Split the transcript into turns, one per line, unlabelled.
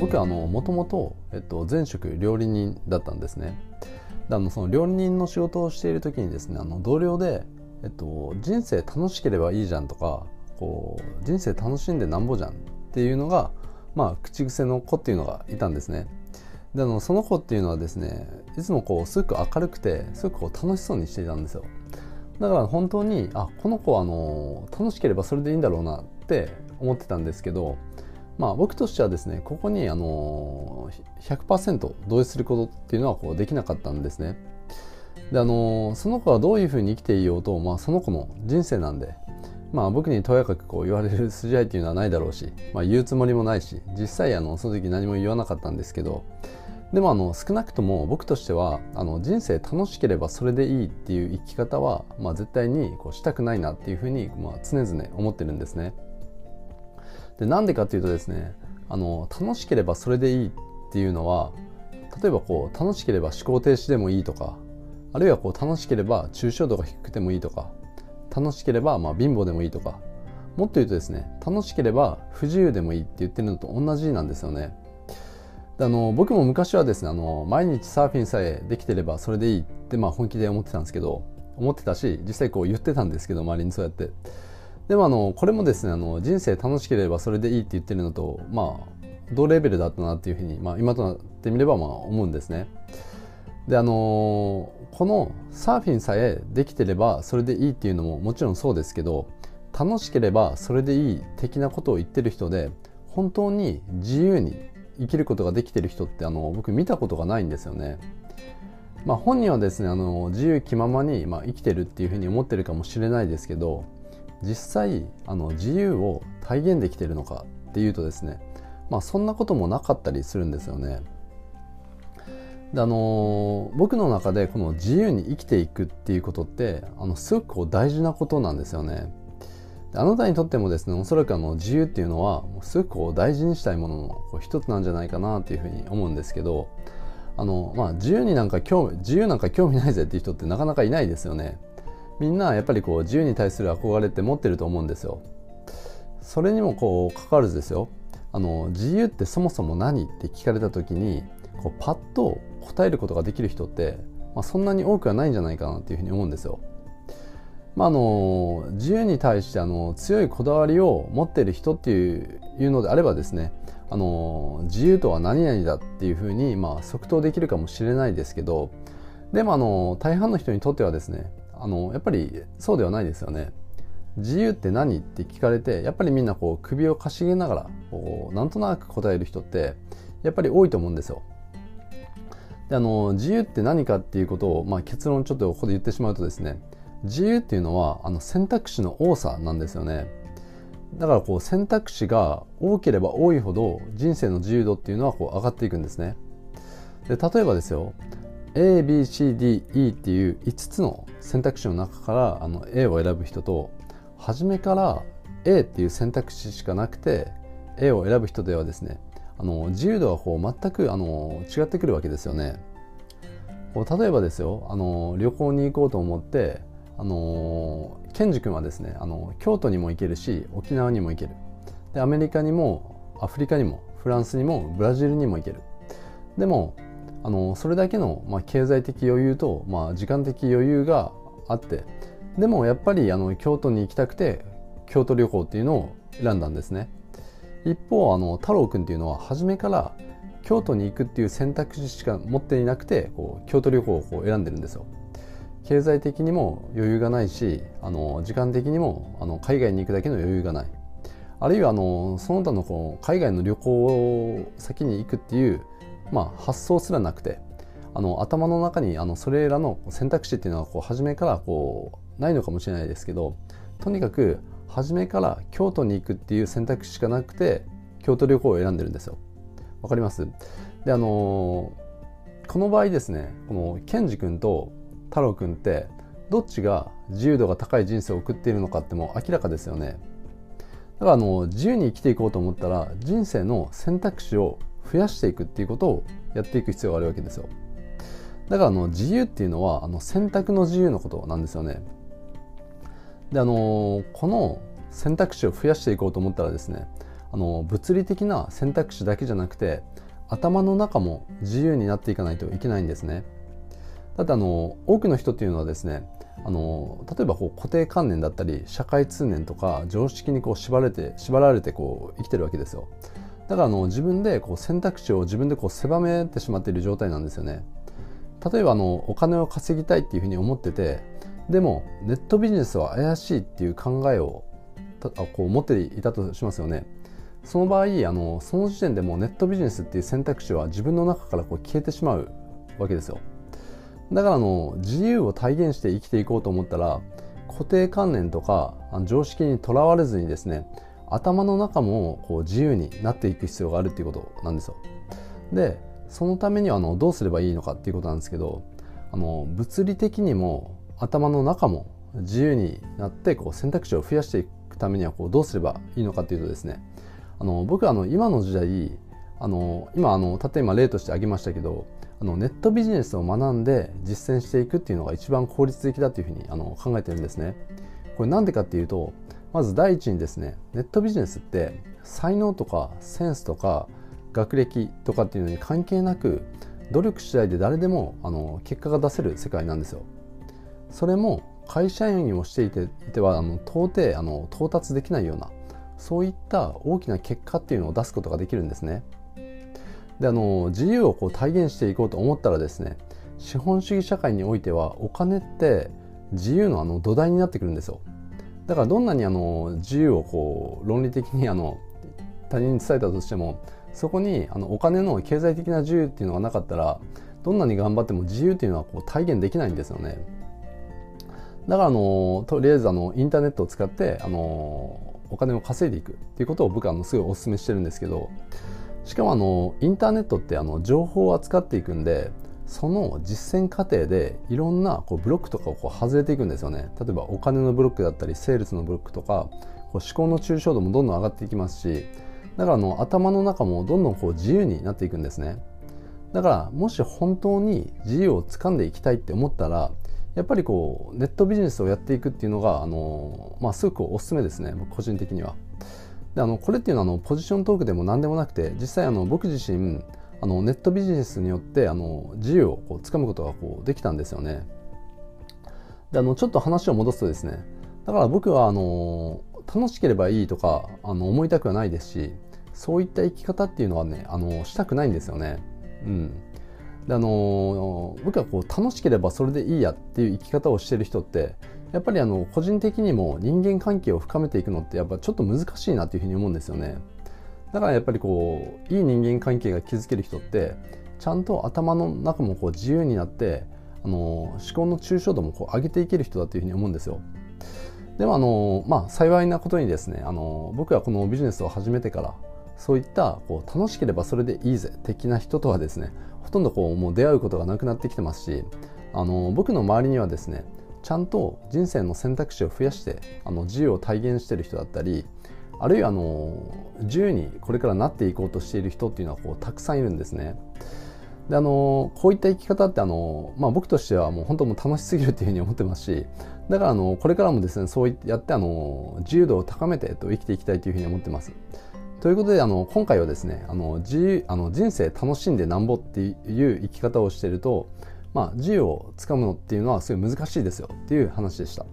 僕はもともと前職料理人だったんですね。であのその料理人の仕事をしている時にですねあの同僚で、えっと、人生楽しければいいじゃんとかこう人生楽しんでなんぼじゃんっていうのが、まあ、口癖の子っていうのがいたんですね。であのその子っていうのはですねいつもこうすごく明るくてすごくこう楽しそうにしていたんですよ。だから本当にあこの子はあの楽しければそれでいいんだろうなって思ってたんですけどまあ僕としてはですねここにあの100%同意することっていうのはこうできなかったんですねであのその子はどういうふうに生きていようと、まあ、その子の人生なんでまあ僕にとやかくこう言われる筋合いっていうのはないだろうし、まあ、言うつもりもないし実際あのその時何も言わなかったんですけどでもあの少なくとも僕としてはあの人生楽しければそれでいいっていう生き方は、まあ、絶対にこうしたくないなっていうふうに、まあ、常々思ってるんですね。でなんでかっていうとですねあの楽しければそれでいいっていうのは例えばこう楽しければ思考停止でもいいとかあるいはこう楽しければ抽象度が低くてもいいとか楽しければまあ貧乏でもいいとかもっと言うとですね楽しければ不自由でもいいって言ってるのと同じなんですよね。あの僕も昔はですねあの毎日サーフィンさえできてればそれでいいって、まあ、本気で思ってたんですけど思ってたし実際こう言ってたんですけど周りにそうやってでもあのこれもですねあの人生楽しければそれでいいって言ってるのとまあ同レベルだったなっていうふうに、まあ、今となってみればまあ思うんですねであのこのサーフィンさえできてればそれでいいっていうのももちろんそうですけど楽しければそれでいい的なことを言ってる人で本当に自由に生きることができてる人ってあの僕見たことがないんですよね。まあ、本人はですねあの自由気ままに、まあ、生きてるっていうふうに思ってるかもしれないですけど実際あの自由を体現できているのかっていうとですね、まあ、そんなこともなかったりするんですよね。であの僕の中でこの自由に生きていくっていうことってあのすごくこう大事なことなんですよね。あなたにとってもですねおそらくあの自由っていうのはすごくこう大事にしたいものの一つなんじゃないかなっていうふうに思うんですけどあの、まあ、自由になんか興味自由なんか興味ないぜっていう人ってなかなかいないですよねみんなやっぱりこう自由に対する憧れって持ってると思うんですよ。それにもこう関わらずですよ。あの自由ってそもそも何って聞かれた時にこうパッと答えることができる人って、まあ、そんなに多くはないんじゃないかなっていうふうに思うんですよ。まあ、あの自由に対してあの強いこだわりを持っている人っていういうのであればですねあの自由とは何々だっていうふうに、まあ、即答できるかもしれないですけどでもあの大半の人にとってはですねあのやっぱりそうではないですよね。自由って何？って聞かれてやっぱりみんなこう首をかしげながらこうなんとなく答える人ってやっぱり多いと思うんですよ。であの自由って何かっていうことを、まあ、結論ちょっとここで言ってしまうとですね自由っていうのはあの選択肢の多さなんですよねだからこう選択肢が多ければ多いほど人生の自由度っていうのはこう上がっていくんですねで例えばですよ ABCDE っていう5つの選択肢の中からあの A を選ぶ人と初めから A っていう選択肢しかなくて A を選ぶ人ではですねあの自由度はこう全くあの違ってくるわけですよね。こう例えばですよあの旅行に行こうと思ってあのケンジ君はですねあの京都にも行けるし沖縄にも行ける。でアメリカにもアフリカにもフランスにもブラジルにも行ける。でもあのそれだけの、まあ、経済的余裕と、まあ、時間的余裕があってでもやっぱりあの京都に行きたくて京都旅行っていうのを選んだんですね。一方あの太郎君っていうのは初めから京都に行くっていう選択肢しか持っていなくてこう京都旅行をこう選んでるんですよ。経済的にも余裕がないしあの時間的にもあの海外に行くだけの余裕がない。あるいはあのその他のこう海外の旅行先に行くっていう、まあ、発想すらなくてあの頭の中にあのそれらの選択肢っていうのはこう初めからこうないのかもしれないですけどとにかく初めから京都に行くっていう選択肢しかなくて京都旅行を選んでるんですよ。わかります？であのこの場合ですねこのケンジ君と太郎くんってどっちが自由度が高い人生を送っているのかっても明らかですよねだからあの自由に生きていこうと思ったら人生の選択肢を増やしていくっていうことをやっていく必要があるわけですよ。だからあの自由っていうのはあの選択の自由のことなんですよね。であのこの選択肢を増やしていこうと思ったらですねあの物理的な選択肢だけじゃなくて頭の中も自由になっていかないといけないんですね。だってあの多くの人っていうのはですねあの例えばこう固定観念だったり社会通念とか常識にこう縛られて縛られてこう生きてるわけですよ。だからあの自分でこう選択肢を自分でこう狭めてしまっている状態なんですよね。例えばあのお金を稼ぎたいっていうふうに思っててでもネットビジネスは怪しいっていう考えをこう持っていたとしますよね。その場合あのその時点でもネットビジネスっていう選択肢は自分の中からこう消えてしまうわけですよ。だからあの自由を体現して生きていこうと思ったら固定観念とか常識にとらわれずにですね頭の中もこう自由になっていく必要があるっていうことなんですよ。でそのためにはあのどうすればいいのかっていうことなんですけどあの物理的にも頭の中も自由になってこう選択肢を増やしていくためにはこうどうすればいいのかっていうとですねあの僕はあの今の時代あの今あのたった今例として挙げましたけどあのネットビジネスを学んで実践していくっていうのが一番効率的だというふうにあの考えてるんですね。これなんでかっていうとまず第一にですねネットビジネスって才能とかセンスとか学歴とかっていうのに関係なく努力次第で誰でもあの結果が出せる世界なんですよ。それも会社員をしていていてはあの到底あの到達できないようなそういった大きな結果っていうのを出すことができるんですね。であの自由をこう体現していこうと思ったらですね資本主義社会においてはお金って自由のあの土台になってくるんですよだからどんなにあの自由をこう論理的にあの他人に伝えたとしてもそこにあのお金の経済的な自由っていうのがなかったらどんなに頑張っても自由っていうのはこう体現できないんですよね。だからあのとりあえずあのインターネットを使ってあのお金を稼いでいく。っていうことを僕はあのすごいお勧めしてるんですけど。しかもあのインターネットってあの情報を扱っていくんでその実践過程でいろんなこうブロックとかをこう外れていくんですよね例えばお金のブロックだったりセールスのブロックとかこう思考の抽象度もどんどん上がっていきますしだからの頭の中もどんどんこう自由になっていくんですねだからもし本当に自由を掴んでいきたいって思ったらやっぱりこうネットビジネスをやっていくっていうのがあの、まあ、すごくおすすめですね個人的には。であのこれっていうのはあのポジショントークでも何でもなくて実際あの僕自身あのネットビジネスによってあの自由をこう掴むことがこうできたんですよね。であのちょっと話を戻すとですねだから僕はあの楽しければいいとかあの思いたくはないですしそういった生き方っていうのはねあのしたくないんですよね。うん、であの僕はこう楽しければそれでいいやっていう生き方をしてる人ってやっぱりあの個人的にも人間関係を深めていくのってやっぱちょっと難しいなというふうに思うんですよねだからやっぱりこういい人間関係が築ける人ってちゃんと頭の中もこう自由になってあの思考の抽象度もこう上げていける人だというふうに思うんですよ。でもあのまあ幸いなことにですねあの僕はこのビジネスを始めてからそういったこう楽しければそれでいいぜ的な人とはですねほとんどこうもう出会うことがなくなってきてますしあの僕の周りにはですねちゃんと人生の選択肢を増やしてあの自由を体現してる人だったりあるいはあの自由にこれからなっていこうとしている人っていうのはこうたくさんいるんですね。であのこういった生き方ってあの、まあ、僕としてはもう本当も楽しすぎるっていうふうに思ってますしだからあのこれからもですねそうやってあの自由度を高めてと生きていきたいというふうに思ってます。ということであの今回はですねあの自由あの人生楽しんでなんぼっていう生き方をしているとまあ、自由をつかむのっていうのはすごい難しいですよっていう話でした。